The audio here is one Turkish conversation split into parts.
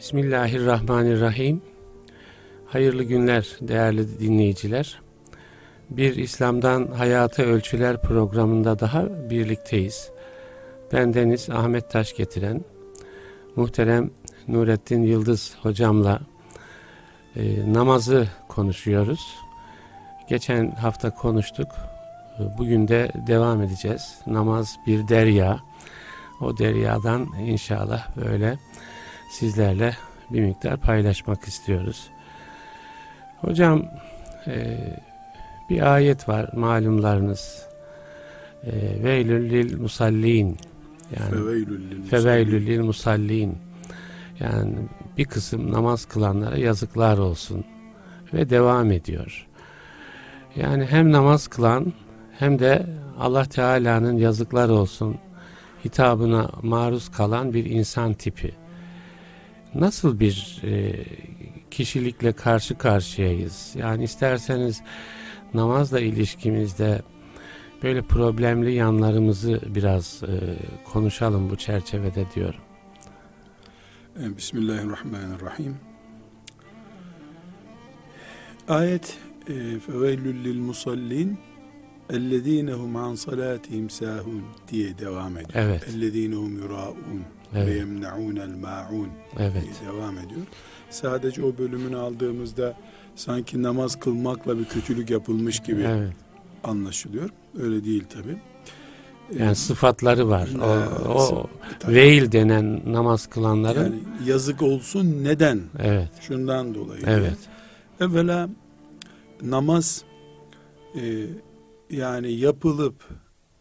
Bismillahirrahmanirrahim. Hayırlı günler değerli dinleyiciler. Bir İslam'dan Hayata Ölçüler programında daha birlikteyiz. Ben Deniz Ahmet Taş getiren muhterem Nurettin Yıldız hocamla e, namazı konuşuyoruz. Geçen hafta konuştuk. E, bugün de devam edeceğiz. Namaz bir derya. O deryadan inşallah böyle sizlerle bir miktar paylaşmak istiyoruz. Hocam e, bir ayet var malumlarınız. E, Veylül lil musallin yani feveylül lil musallin yani bir kısım namaz kılanlara yazıklar olsun ve devam ediyor. Yani hem namaz kılan hem de Allah Teala'nın yazıklar olsun hitabına maruz kalan bir insan tipi nasıl bir e, kişilikle karşı karşıyayız? Yani isterseniz namazla ilişkimizde böyle problemli yanlarımızı biraz e, konuşalım bu çerçevede diyorum. E, Bismillahirrahmanirrahim. Ayet feveylül lil ellezinehum an salatihim sahun diye devam ediyor. Evet. Ellezinehum yuraun evet. ve maun evet. diye devam ediyor. Sadece o bölümünü aldığımızda sanki namaz kılmakla bir kötülük yapılmış gibi evet. anlaşılıyor. Öyle değil tabi. Yani sıfatları var. O, o veil denen namaz kılanların. Yani yazık olsun neden? Evet. Şundan dolayı. Evet. Evvela namaz e, yani yapılıp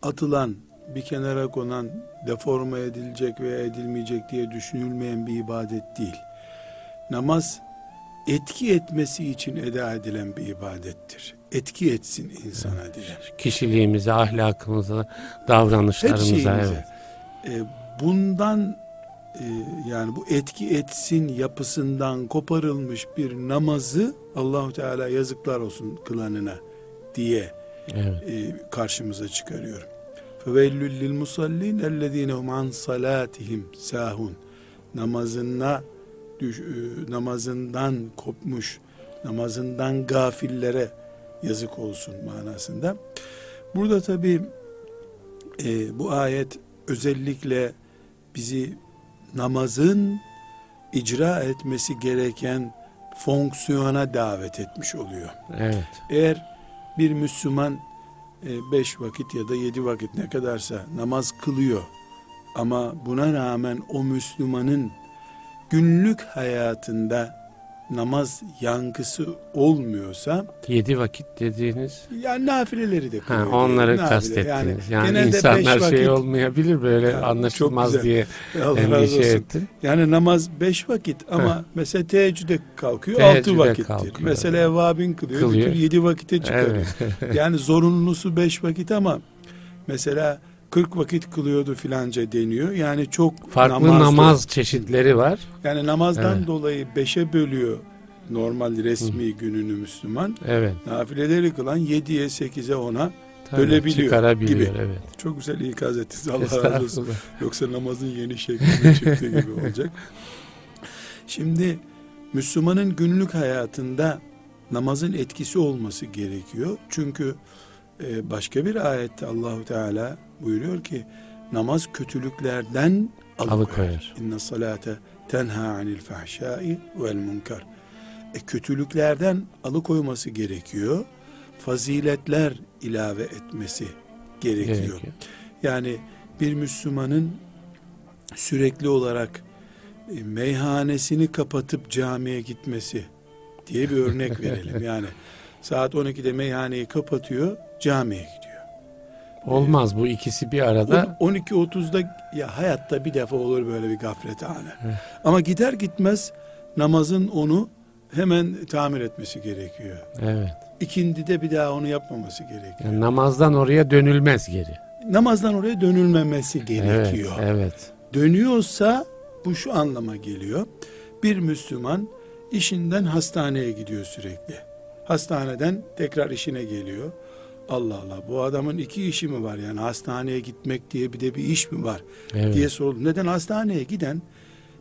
atılan bir kenara konan deforme edilecek veya edilmeyecek diye düşünülmeyen bir ibadet değil. Namaz etki etmesi için eda edilen bir ibadettir. Etki etsin insana evet. diye. Kişiliğimize, ahlakımıza, davranışlarımıza. Evet. E, bundan e, yani bu etki etsin yapısından koparılmış bir namazı Allahu Teala yazıklar olsun kılanına diye evet. e, karşımıza çıkarıyor. Fevellül lil musallin ellezinehum an salatihim sahun. Namazına düş, e, namazından kopmuş, namazından gafillere yazık olsun manasında. Burada tabi e, bu ayet özellikle bizi namazın icra etmesi gereken fonksiyona davet etmiş oluyor. Evet. Eğer bir Müslüman e, beş vakit ya da yedi vakit ne kadarsa namaz kılıyor. Ama buna rağmen o Müslümanın günlük hayatında namaz yankısı olmuyorsa yedi vakit dediğiniz yani nafileleri de kılıyor. Ha, onları nafile. kastettiniz. Yani, yani insanlar şey vakit, olmayabilir böyle yani, anlaşılmaz diye endişe ettim. Yani namaz beş vakit ama ha. mesela teheccüde kalkıyor teheccüde altı vakittir. Kalkıyor. Mesela evvabin kılıyor, kılıyor. bütün yedi vakite çıkarıyor. Evet. yani zorunlusu beş vakit ama mesela 40 vakit kılıyordu filanca deniyor. Yani çok farklı namazdı. namaz çeşitleri var. Yani namazdan evet. dolayı beşe bölüyor normal resmi Hı. gününü Müslüman. Evet. Nafileleri kılan 7'ye 8'e 10'a bölebiliyor gibi. Evet. Çok güzel ikaz ettiniz. Allah razı olsun. Yoksa namazın yeni şeklinde çıktığı gibi olacak. Şimdi Müslümanın günlük hayatında namazın etkisi olması gerekiyor. Çünkü e, başka bir ayette Allahu Teala buyuruyor ki namaz kötülüklerden alıkoyar. İnne salate tenha anil fahşai vel munkar. E, kötülüklerden alıkoyması gerekiyor. Faziletler ilave etmesi gerekiyor. gerekiyor. Yani bir Müslümanın sürekli olarak e, meyhanesini kapatıp camiye gitmesi diye bir örnek verelim. Yani saat 12'de meyhaneyi kapatıyor, camiye gidiyor. Olmaz bu ikisi bir arada. 12.30'da ya hayatta bir defa olur böyle bir gaflethane. Ama gider gitmez namazın onu hemen tamir etmesi gerekiyor. Evet. İkindi bir daha onu yapmaması gerekiyor. Yani namazdan oraya dönülmez geri. Namazdan oraya dönülmemesi gerekiyor. Evet, evet. Dönüyorsa bu şu anlama geliyor. Bir Müslüman işinden hastaneye gidiyor sürekli. Hastaneden tekrar işine geliyor. Allah Allah bu adamın iki işi mi var yani hastaneye gitmek diye bir de bir iş mi var evet. diye soruldu. Neden hastaneye giden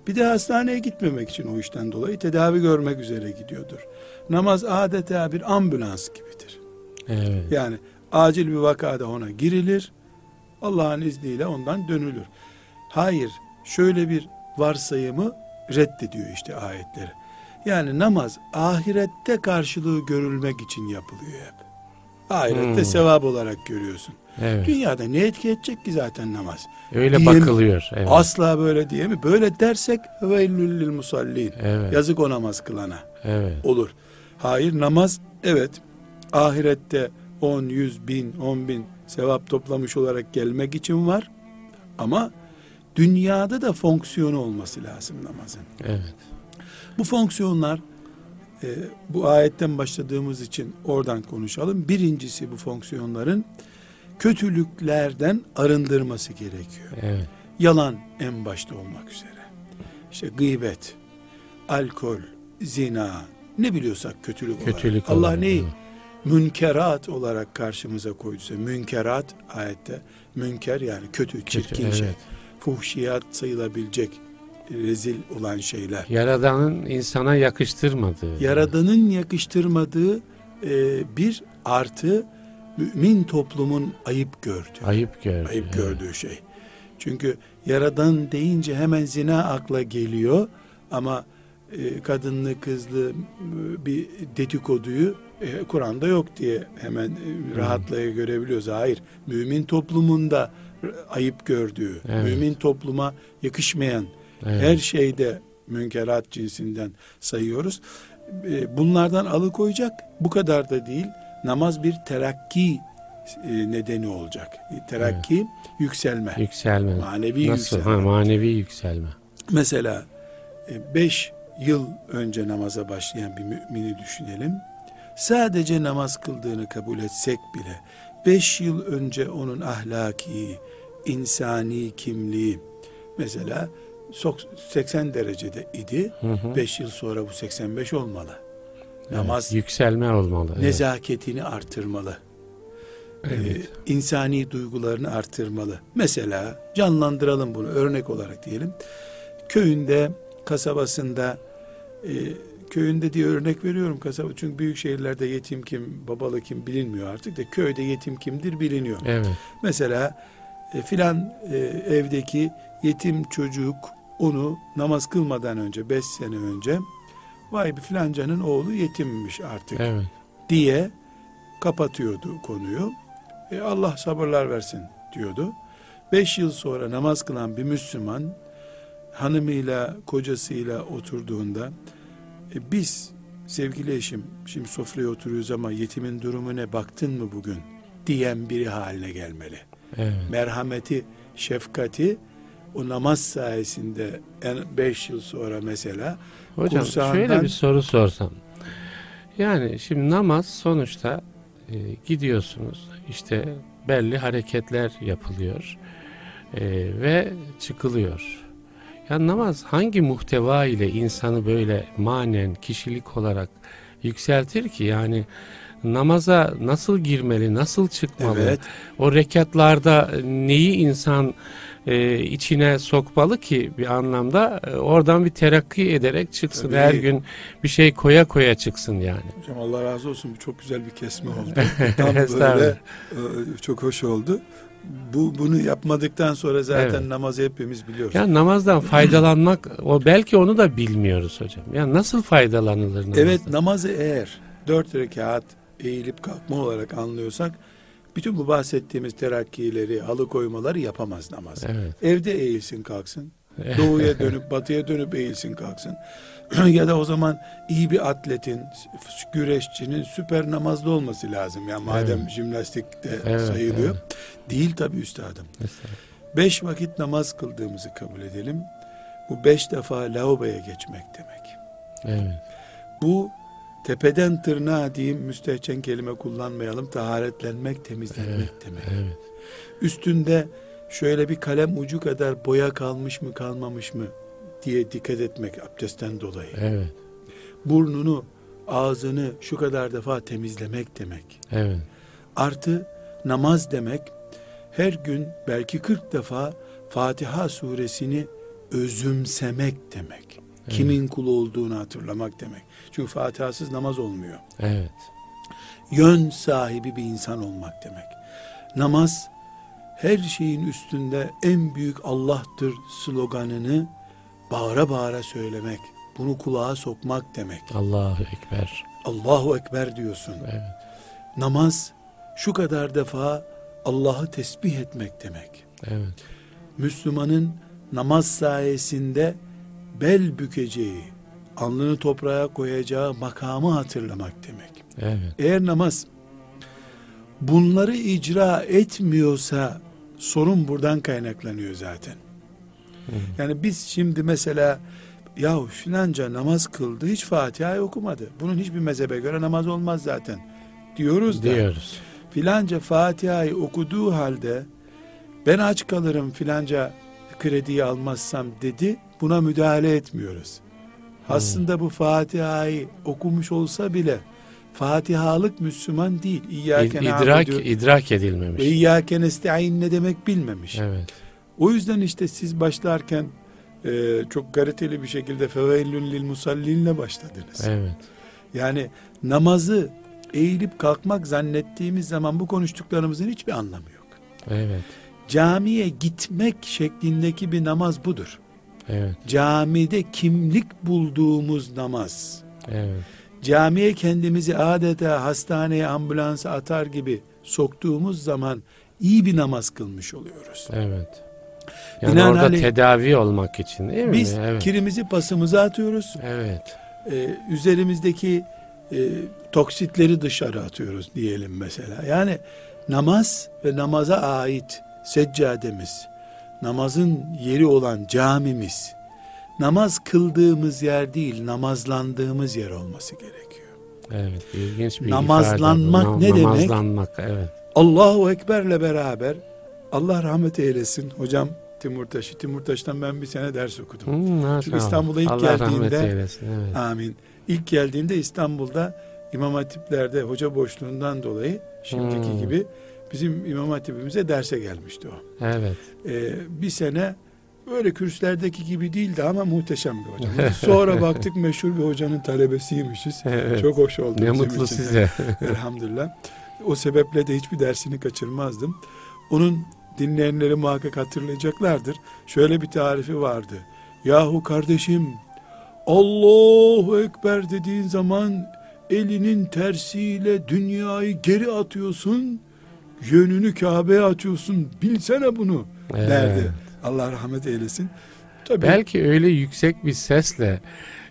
Bir de hastaneye gitmemek için o işten dolayı tedavi görmek üzere gidiyordur. Namaz adeta bir ambulans gibidir. Evet. Yani acil bir vakada ona girilir. Allah'ın izniyle ondan dönülür. Hayır, şöyle bir varsayımı reddediyor işte ayetleri. Yani namaz ahirette karşılığı görülmek için yapılıyor hep. Ahirette hmm. sevap olarak görüyorsun. Evet. Dünyada ne etki edecek ki zaten namaz? Öyle diye bakılıyor. Evet. Asla böyle diye mi? Böyle dersek veylül musallin. Evet. Yazık o namaz kılana. Evet. Olur. Hayır namaz evet ahirette 10, 100, bin, 10 bin sevap toplamış olarak gelmek için var. Ama dünyada da fonksiyonu olması lazım namazın. Evet. Bu fonksiyonlar e, bu ayetten başladığımız için oradan konuşalım. Birincisi bu fonksiyonların kötülüklerden arındırması gerekiyor. Evet. Yalan en başta olmak üzere. İşte gıybet, alkol, zina, ne biliyorsak kötülük, kötülük olarak. Allah neyi münkerat olarak karşımıza koyduysa, münkerat ayette, münker yani kötü, çirkin kötü, şey. Evet. Fuhşiyat sayılabilecek rezil olan şeyler. Yaradanın insana yakıştırmadığı. Yaradanın yakıştırmadığı e, bir artı mümin toplumun ayıp gördüğü. Ayıp gördüğü. Ayıp evet. gördüğü şey. Çünkü yaradan deyince hemen zina akla geliyor ama e, kadınlı kızlı bir dedikoduyu e, Kur'an'da yok diye hemen e, rahatlığa görebiliyoruz. Hayır. Mümin toplumunda ayıp gördüğü, evet. mümin topluma yakışmayan evet. her şeyde münkerat cinsinden sayıyoruz. E, bunlardan alıkoyacak bu kadar da değil. Namaz bir terakki e, nedeni olacak. Terakki evet. yükselme. Yükselme. Manevi Nasıl? yükselme. Ha, manevi yükselme. Mesela e, beş yıl önce namaza başlayan bir mümini düşünelim. Sadece namaz kıldığını kabul etsek bile beş yıl önce onun ahlaki, insani kimliği mesela 80 derecede idi. 5 yıl sonra bu 85 olmalı. Evet, Namaz yükselme olmalı. Nezaketini evet. artırmalı. Evet. Ee, insani duygularını artırmalı. Mesela canlandıralım bunu örnek olarak diyelim. Köyünde, kasabasında e, köyünde diye örnek veriyorum kasaba çünkü büyük şehirlerde yetim kim, babalı kim bilinmiyor artık da köyde yetim kimdir biliniyor. Evet. Mesela e, filan e, evdeki yetim çocuk onu namaz kılmadan önce beş sene önce vay bir filancanın oğlu yetimmiş artık evet. diye kapatıyordu konuyu. E, Allah sabırlar versin diyordu. Beş yıl sonra namaz kılan bir Müslüman hanımıyla kocasıyla oturduğunda e, biz sevgili eşim şimdi sofraya oturuyoruz ama yetimin durumu ne baktın mı bugün diyen biri haline gelmeli. Evet. Merhameti, şefkati o namaz sayesinde en beş yıl sonra mesela Hocam kursağından... şöyle bir soru sorsam. Yani şimdi namaz sonuçta e, gidiyorsunuz işte belli hareketler yapılıyor e, ve çıkılıyor. Ya namaz hangi muhteva ile insanı böyle manen kişilik olarak yükseltir ki yani namaza nasıl girmeli, nasıl çıkmalı? Evet. O rekatlarda neyi insan e, içine sokmalı ki bir anlamda e, oradan bir terakki ederek çıksın. Tabii. Her gün bir şey koya koya çıksın yani. Hocam Allah razı olsun. Bu çok güzel bir kesme oldu. Tam böyle e, çok hoş oldu. Bu bunu yapmadıktan sonra zaten evet. namazı hepimiz biliyoruz. Yani namazdan faydalanmak o belki onu da bilmiyoruz hocam. Yani nasıl faydalanılır namazdan? Evet namazı eğer dört rekat eğilip kalkma olarak anlıyorsak bütün bu bahsettiğimiz terakkileri, alıkoymaları yapamaz namaz. Evet. Evde eğilsin kalksın. Doğuya dönüp batıya dönüp eğilsin kalksın. ya da o zaman iyi bir atletin, güreşçinin süper namazlı olması lazım. Yani madem evet. jimnastikte evet, sayılıyor. Evet. Değil tabi üstadım. Mesela. Beş vakit namaz kıldığımızı kabul edelim. Bu beş defa lavaboya geçmek demek. Evet. Bu tepeden tırnağa diyeyim müstehcen kelime kullanmayalım. Taharetlenmek, temizlenmek evet, demek. Evet. Üstünde şöyle bir kalem ucu kadar boya kalmış mı kalmamış mı diye dikkat etmek abdestten dolayı. Evet. Burnunu, ağzını şu kadar defa temizlemek demek. Evet. Artı namaz demek her gün belki 40 defa Fatiha suresini özümsemek demek. Evet. Kimin kulu olduğunu hatırlamak demek. Çünkü Fatiha'sız namaz olmuyor. Evet. Yön sahibi bir insan olmak demek. Namaz her şeyin üstünde en büyük Allah'tır sloganını bağıra bağıra söylemek. Bunu kulağa sokmak demek. Allahu Ekber. Allahu Ekber diyorsun. Evet. Namaz şu kadar defa Allah'ı tesbih etmek demek. Evet. Müslümanın namaz sayesinde bel bükeceği, alnını toprağa koyacağı makamı hatırlamak demek. Evet. Eğer namaz bunları icra etmiyorsa sorun buradan kaynaklanıyor zaten. Hı. Yani biz şimdi mesela ya filanca namaz kıldı hiç Fatiha okumadı. Bunun hiçbir mezhebe göre namaz olmaz zaten diyoruz da. Diyoruz. Filanca Fatiha'yı okuduğu halde ben aç kalırım filanca krediyi almazsam dedi. Buna müdahale etmiyoruz. Hmm. Aslında bu Fatiha'yı okumuş olsa bile Fatihalık Müslüman değil. İyyâke idrak, idrak edilmemiş. Ve İyyâke nesta'in ne demek bilmemiş. Evet. O yüzden işte siz başlarken e, çok gariteli bir şekilde feveillün lil musallinle başladınız. Evet. Yani namazı eğilip kalkmak zannettiğimiz zaman bu konuştuklarımızın hiçbir anlamı yok. Evet. Camiye gitmek şeklindeki bir namaz budur. Evet. Camide kimlik bulduğumuz namaz. Evet. Camiye kendimizi adeta hastaneye ambulansa atar gibi soktuğumuz zaman iyi bir namaz kılmış oluyoruz. Evet. Yani Binaenaleyh, orada tedavi olmak için değil mi? Biz evet. kirimizi pasımıza atıyoruz. Evet. Ee, üzerimizdeki e, toksitleri dışarı atıyoruz diyelim mesela. Yani namaz ve namaza ait seccademiz, namazın yeri olan camimiz, namaz kıldığımız yer değil, namazlandığımız yer olması gerekiyor. Evet, ilginç bir Namazlanmak ifade. ne demek? Namazlanmak, evet. Allahu Ekber'le beraber Allah rahmet eylesin. Hocam Timurtaş'ı. Timurtaş'tan ben bir sene ders okudum. Hmm, Çünkü İstanbul'a ilk Allah geldiğinde eylesin, evet. amin. İlk geldiğinde İstanbul'da İmam Hatipler'de hoca boşluğundan dolayı şimdiki hmm. gibi bizim İmam Hatip'imize derse gelmişti o. Evet. Ee, bir sene böyle kürslerdeki gibi değildi ama muhteşem bir hocam. Sonra baktık meşhur bir hocanın talebesiymişiz. Evet. Çok hoş oldu. Ne mutlu için. size. Elhamdülillah. O sebeple de hiçbir dersini kaçırmazdım. Onun dinleyenleri muhakkak hatırlayacaklardır. Şöyle bir tarifi vardı. Yahu kardeşim Allahu Ekber dediğin zaman elinin tersiyle dünyayı geri atıyorsun. Yönünü Kabe'ye atıyorsun. Bilsene bunu evet. derdi. Allah rahmet eylesin. Tabii, Belki öyle yüksek bir sesle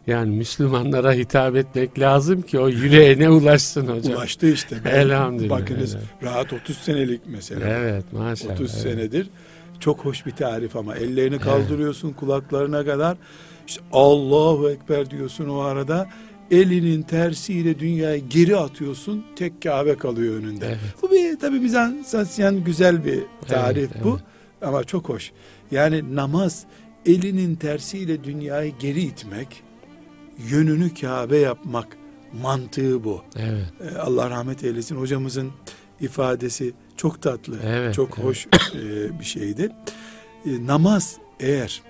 yani Müslümanlara hitap etmek lazım ki o yüreğine ulaşsın hocam. Ulaştı işte. Elhamdülillah. Bakınız evet. rahat 30 senelik mesela. Evet maşallah. 30 evet. senedir. Çok hoş bir tarif ama ellerini kaldırıyorsun evet. kulaklarına kadar. İşte Allahu Ekber diyorsun o arada. Elinin tersiyle dünyayı geri atıyorsun. Tek Kabe kalıyor önünde. Evet. Bu bir tabi bizansasyan güzel bir tarif evet, bu. Evet. Ama çok hoş. Yani namaz elinin tersiyle dünyayı geri itmek yönünü Kabe yapmak mantığı bu. Evet. Ee, Allah rahmet eylesin hocamızın ifadesi çok tatlı, evet, çok evet. hoş e, bir şeydi. E, namaz eğer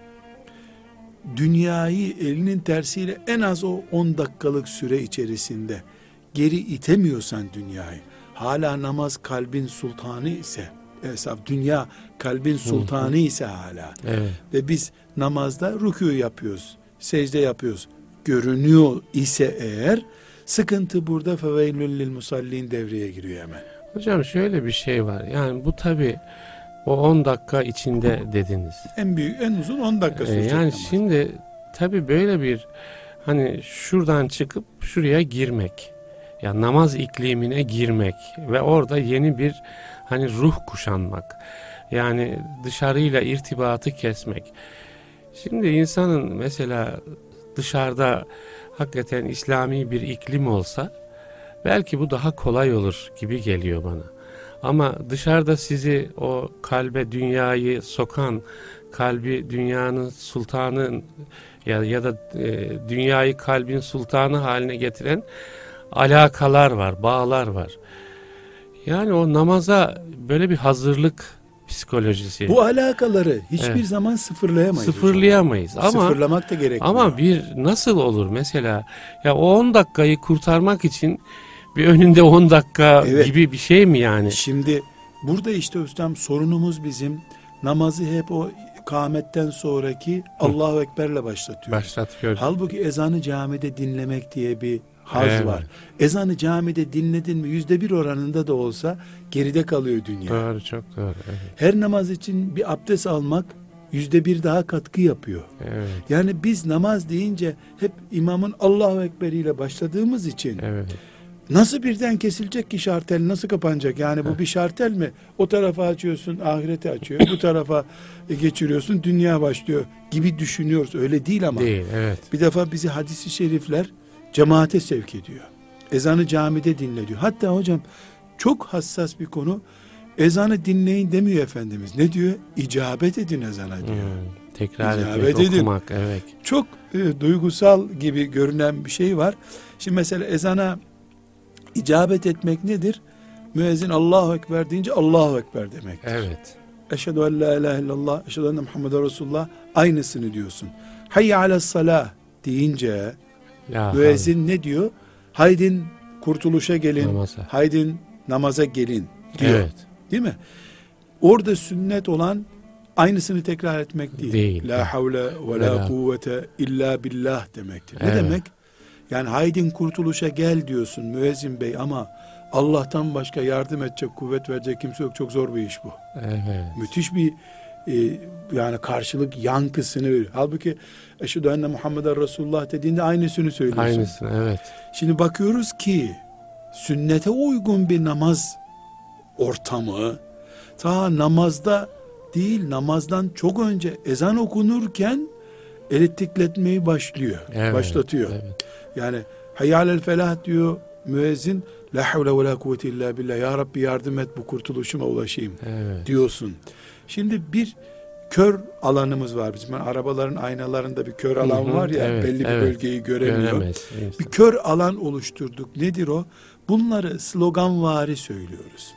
dünyayı elinin tersiyle en az o 10 dakikalık süre içerisinde geri itemiyorsan dünyayı, hala namaz kalbin sultanı ise, esaf dünya kalbin sultanı ise hala evet. ve biz namazda rükû yapıyoruz, secde yapıyoruz görünüyor ise eğer sıkıntı burada feveylül lil musallin devreye giriyor hemen. Hocam şöyle bir şey var. Yani bu tabi o 10 dakika içinde dediniz. En büyük en uzun 10 dakika ee, sürecek. Yani namaz. şimdi tabi böyle bir hani şuradan çıkıp şuraya girmek. Yani namaz iklimine girmek ve orada yeni bir hani ruh kuşanmak. Yani dışarıyla irtibatı kesmek. Şimdi insanın mesela dışarıda hakikaten İslami bir iklim olsa belki bu daha kolay olur gibi geliyor bana. Ama dışarıda sizi o kalbe dünyayı sokan, kalbi dünyanın sultanı ya, ya da e, dünyayı kalbin sultanı haline getiren alakalar var, bağlar var. Yani o namaza böyle bir hazırlık psikolojisi. Bu alakaları hiçbir evet. zaman sıfırlayamayız. Sıfırlayamayız hocam. ama sıfırlamak da gerekmiyor. Ama bir nasıl olur mesela ya o 10 dakikayı kurtarmak için bir önünde 10 dakika evet. gibi bir şey mi yani? Şimdi burada işte ustam sorunumuz bizim namazı hep o kametten sonraki Allahu Ekber'le başlatıyoruz. Başlatıyoruz. Halbuki ezanı camide dinlemek diye bir haz evet. var. Ezanı camide dinledin mi yüzde bir oranında da olsa geride kalıyor dünya. Doğru çok doğru. Evet. Her namaz için bir abdest almak yüzde bir daha katkı yapıyor. Evet. Yani biz namaz deyince hep imamın Allahu Ekber ile başladığımız için evet. Nasıl birden kesilecek ki şartel nasıl kapanacak? Yani bu bir şartel mi? O tarafa açıyorsun ahireti açıyor. bu tarafa geçiriyorsun dünya başlıyor gibi düşünüyoruz. Öyle değil ama. Değil evet. Bir defa bizi hadisi şerifler cemaate sevk ediyor. Ezanı camide dinle diyor. Hatta hocam çok hassas bir konu. Ezanı dinleyin demiyor Efendimiz. Ne diyor? İcabet edin ezana diyor. Hmm, tekrar İcabet etmek, edin. okumak. Evet. Çok e, duygusal gibi görünen bir şey var. Şimdi mesela ezana icabet etmek nedir? Müezzin Allahu Ekber deyince Allahu Ekber demektir. Evet. Eşhedü en la ilahe illallah, eşhedü enne Muhammeden Resulullah aynısını diyorsun. Hayye ala salah deyince ya, müezzin abi. ne diyor? Haydin kurtuluşa gelin, namaza. haydin namaza gelin diyor. Evet. Değil mi? Orada sünnet olan aynısını tekrar etmek değil. değil. La havle ve la kuvvete illa billah demektir. Evet. Ne demek? Yani haydin kurtuluşa gel diyorsun müezzin bey ama Allah'tan başka yardım edecek, kuvvet verecek kimse yok. Çok zor bir iş bu. Evet. Müthiş bir e, yani karşılık yankısını veriyor. Halbuki eşhedü enne Muhammeden Resulullah dediğinde aynısını söylüyorsun. Aynısını evet. Şimdi bakıyoruz ki sünnete uygun bir namaz ortamı ta namazda değil namazdan çok önce ezan okunurken elektrikletmeyi başlıyor. Evet, başlatıyor. Evet. Yani hayyalel felah diyor müezzin la havle ve la kuvvete illa billah ya Rabbi yardım et bu kurtuluşuma ulaşayım evet. diyorsun. Şimdi bir kör alanımız var bizim. Yani arabaların aynalarında bir kör alan hı hı, var ya evet, belli bir bölgeyi göremiyor. Göremez, bir kör alan oluşturduk. Nedir o? Bunları sloganvari söylüyoruz.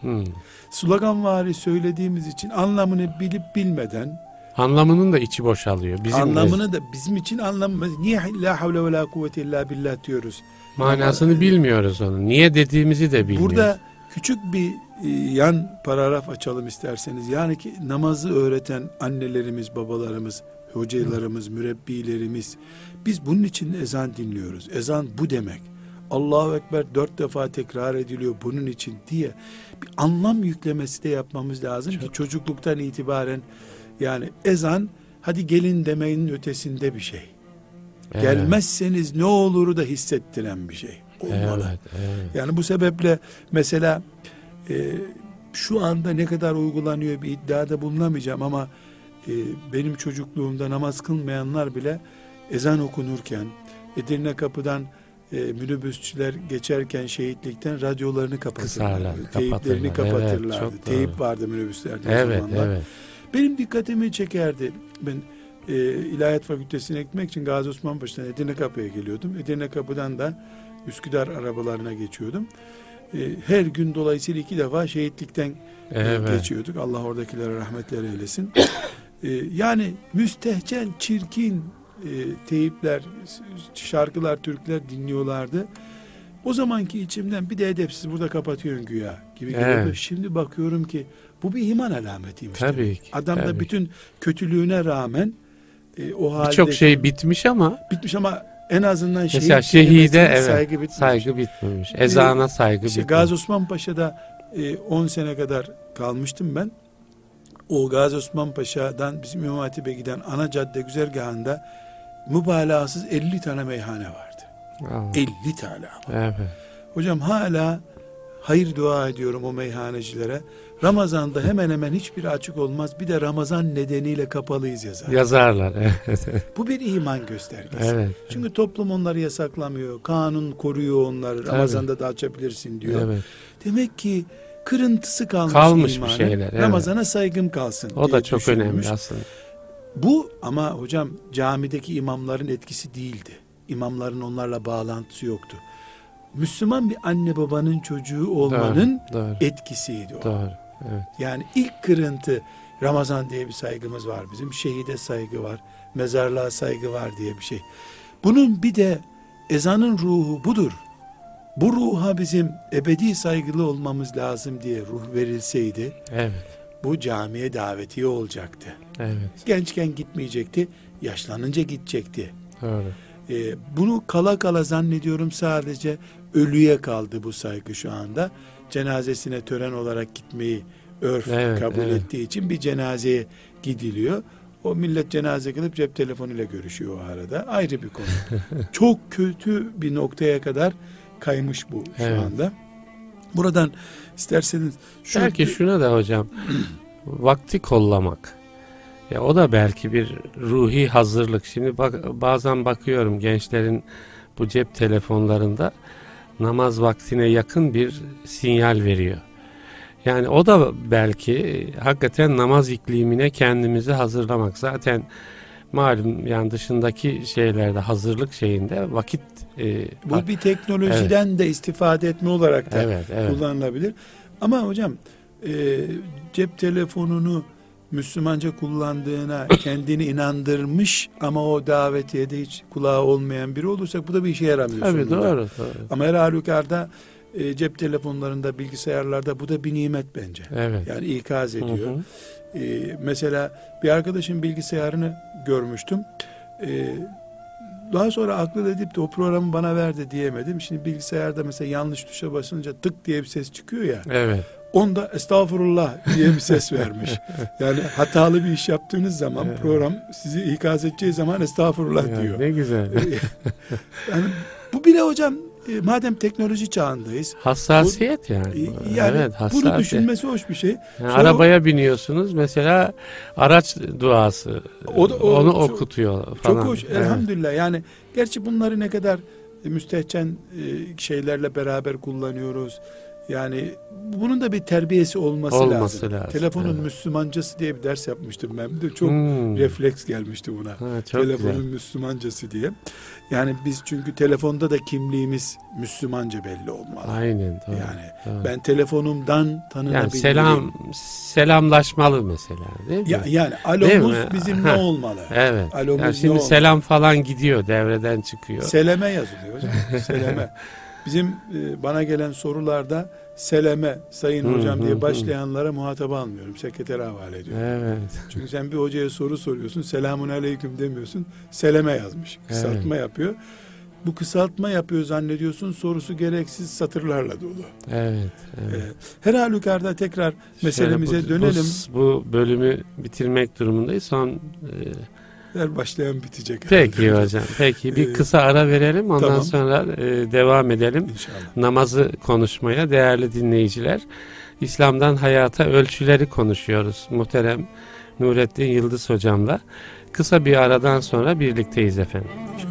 Hmm. Sloganvari söylediğimiz için anlamını bilip bilmeden anlamının da içi boşalıyor. Bizim anlamını de, da bizim için anlamı niye la havle ve la kuvvete illa billah diyoruz. Manasını Ama, bilmiyoruz onu. Niye dediğimizi de bilmiyoruz. Burada küçük bir e, yan paragraf açalım isterseniz. Yani ki namazı öğreten annelerimiz, babalarımız, hocalarımız, mürebbilerimiz biz bunun için ezan dinliyoruz. Ezan bu demek. Allahu Ekber dört defa tekrar ediliyor bunun için diye bir anlam yüklemesi de yapmamız lazım Çok. ki çocukluktan itibaren yani ezan hadi gelin demenin ötesinde bir şey. Evet. Gelmezseniz ne oluru da hissettiren bir şey olmalı. Evet, evet. Yani bu sebeple mesela e, şu anda ne kadar uygulanıyor bir iddiada bulunamayacağım ama e, benim çocukluğumda namaz kılmayanlar bile ezan okunurken Edirne kapıdan e, minibüsçüler geçerken şehitlikten radyolarını kapatırlar. Teyiplerini kapatırlar. Evet, Teyip vardı minibüslerde evet, o zamanlar. Evet. Benim dikkatimi çekerdi. Ben e, İlahiyat Fakültesine gitmek için Gazi Osman Paşa'dan Edirne Kapı'ya geliyordum. Edirne Kapı'dan da Üsküdar arabalarına geçiyordum. E, her gün dolayısıyla iki defa şehitlikten e, evet. geçiyorduk. Allah oradakilere rahmetler eylesin. E, yani müstehcen, çirkin teyipler, şarkılar, türküler dinliyorlardı. O zamanki içimden bir de edepsiz burada kapatıyorsun güya gibi evet. Şimdi bakıyorum ki bu bir iman alametiymiş. Tabii ki. Adamda tabii. bütün kötülüğüne rağmen e, o halde çok şey bitmiş ama bitmiş ama en azından şehit Mesela şehide evet, saygı bitmemiş. Saygı bitmemiş. Ezana saygı işte bitmemiş. Gazi Osman Paşa'da 10 e, sene kadar kalmıştım ben. O Gazi Osman Paşa'dan bizim İmam Hatip'e giden ana cadde güzergahında mübalağasız 50 tane meyhane vardı. Aa. 50 tane ama. Evet. Hocam hala hayır dua ediyorum o meyhanecilere. Ramazan'da hemen hemen hiçbir açık olmaz. Bir de Ramazan nedeniyle kapalıyız yazar. Yazarlar. Bu bir iman göstergesi. Evet. Çünkü toplum onları yasaklamıyor. Kanun koruyor onları. Ramazan'da da açabilirsin diyor. Evet. Demek ki kırıntısı kalmış, kalmış imanın. bir şeyler. Evet. Ramazana saygım kalsın. O da çok önemli aslında. Bu ama hocam camideki imamların etkisi değildi. İmamların onlarla bağlantısı yoktu. Müslüman bir anne babanın çocuğu olmanın doğru, doğru. etkisiydi o. Doğru. Evet. Yani ilk kırıntı Ramazan diye bir saygımız var bizim. Şehide saygı var. Mezarlığa saygı var diye bir şey. Bunun bir de ezanın ruhu budur. Bu ruha bizim ebedi saygılı olmamız lazım diye ruh verilseydi Evet. bu camiye davetiye olacaktı. Evet. Gençken gitmeyecekti, yaşlanınca gidecekti. Doğru. Ee, bunu kala kala zannediyorum sadece ölüye kaldı bu saygı şu anda. Cenazesine tören olarak gitmeyi örf Evet, kabul evet. ettiği için bir cenazeye gidiliyor. O millet cenaze kılıp cep telefonuyla görüşüyor o arada. Ayrı bir konu. Çok kötü bir noktaya kadar kaymış bu şu Evet. anda. Buradan isterseniz şu Belki şuna da hocam vakti kollamak. Ya o da belki bir ruhi hazırlık. Şimdi bak, bazen bakıyorum gençlerin bu cep telefonlarında namaz vaktine yakın bir sinyal veriyor. Yani o da belki hakikaten namaz iklimine kendimizi hazırlamak. Zaten malum yani dışındaki şeylerde hazırlık şeyinde vakit e, bu bir teknolojiden de istifade etme olarak da evet evet kullanılabilir. Ama hocam e, cep telefonunu Müslümanca kullandığına kendini inandırmış ama o davetiyede hiç kulağı olmayan biri olursak bu da bir işe yaramıyor. sonunda. doğru doğru. Ama her halükarda e, cep telefonlarında, bilgisayarlarda bu da bir nimet bence. Evet. Yani ikaz ediyor. hı. E, mesela bir arkadaşın bilgisayarını görmüştüm. E, daha sonra akıl edip de o programı bana verdi diyemedim. Şimdi bilgisayarda mesela yanlış tuşa basınca tık diye bir ses çıkıyor ya. Evet. Onda estağfurullah diye bir ses vermiş. Yani hatalı bir iş yaptığınız zaman program sizi ikaz edeceği zaman estağfurullah Ya, diyor. ne güzel. yani bu bile hocam e, madem teknoloji çağındayız Hassasiyet yani. e, yani evet, bunu hassasiyet. düşünmesi hoş bir şey. Yani Sonra- arabaya biniyorsunuz mesela araç duası O da- o- onu çok- okutuyor falan. Çok hoş Evet. elhamdülillah. Yani gerçi bunları ne kadar e, müstehcen şeylerle beraber kullanıyoruz. Yani bunun da bir terbiyesi olması, Olması lazım. lazım, Telefonun evet. Müslümancası diye bir ders yapmıştım ben. De çok Hmm. refleks gelmişti buna. Ha, Telefonun güzel. Müslümancası diye. Yani biz çünkü telefonda da kimliğimiz Müslümanca belli olmalı. Aynen doğru. Yani doğru. ben telefonumdan tanınabilmeliyim. yani selam selamlaşmalı mesela değil mi? Ya, yani Değil alomuz mi? bizim ne olmalı? evet. Alomuz Yani ne şimdi olmalı? selam falan gidiyor devreden çıkıyor. Seleme yazılıyor. Seleme. Bizim e, bana gelen sorularda seleme sayın Hı, hocam hı, diye başlayanlara muhatap almıyorum. Sekretere havale ediyorum. evet. Çünkü sen bir hocaya soru soruyorsun. Selamun aleyküm demiyorsun. Seleme yazmış. Kısaltma yapıyor. Bu kısaltma yapıyor zannediyorsun. Sorusu gereksiz satırlarla dolu. Evet. evet. Ee, her halükarda tekrar meselemize Şöyle bu- dönelim. Bu, bu bölümü bitirmek durumundayız. Son e, Her başlayan bitecek. Peki herhalde. hocam. Peki bir Ee, kısa ara verelim. Ondan tamam. sonra e, devam edelim. İnşallah. Namazı konuşmaya değerli dinleyiciler. İslam'dan hayata ölçüleri konuşuyoruz. Muhterem Nurettin Yıldız hocamla. Kısa bir aradan sonra birlikteyiz efendim. İnşallah.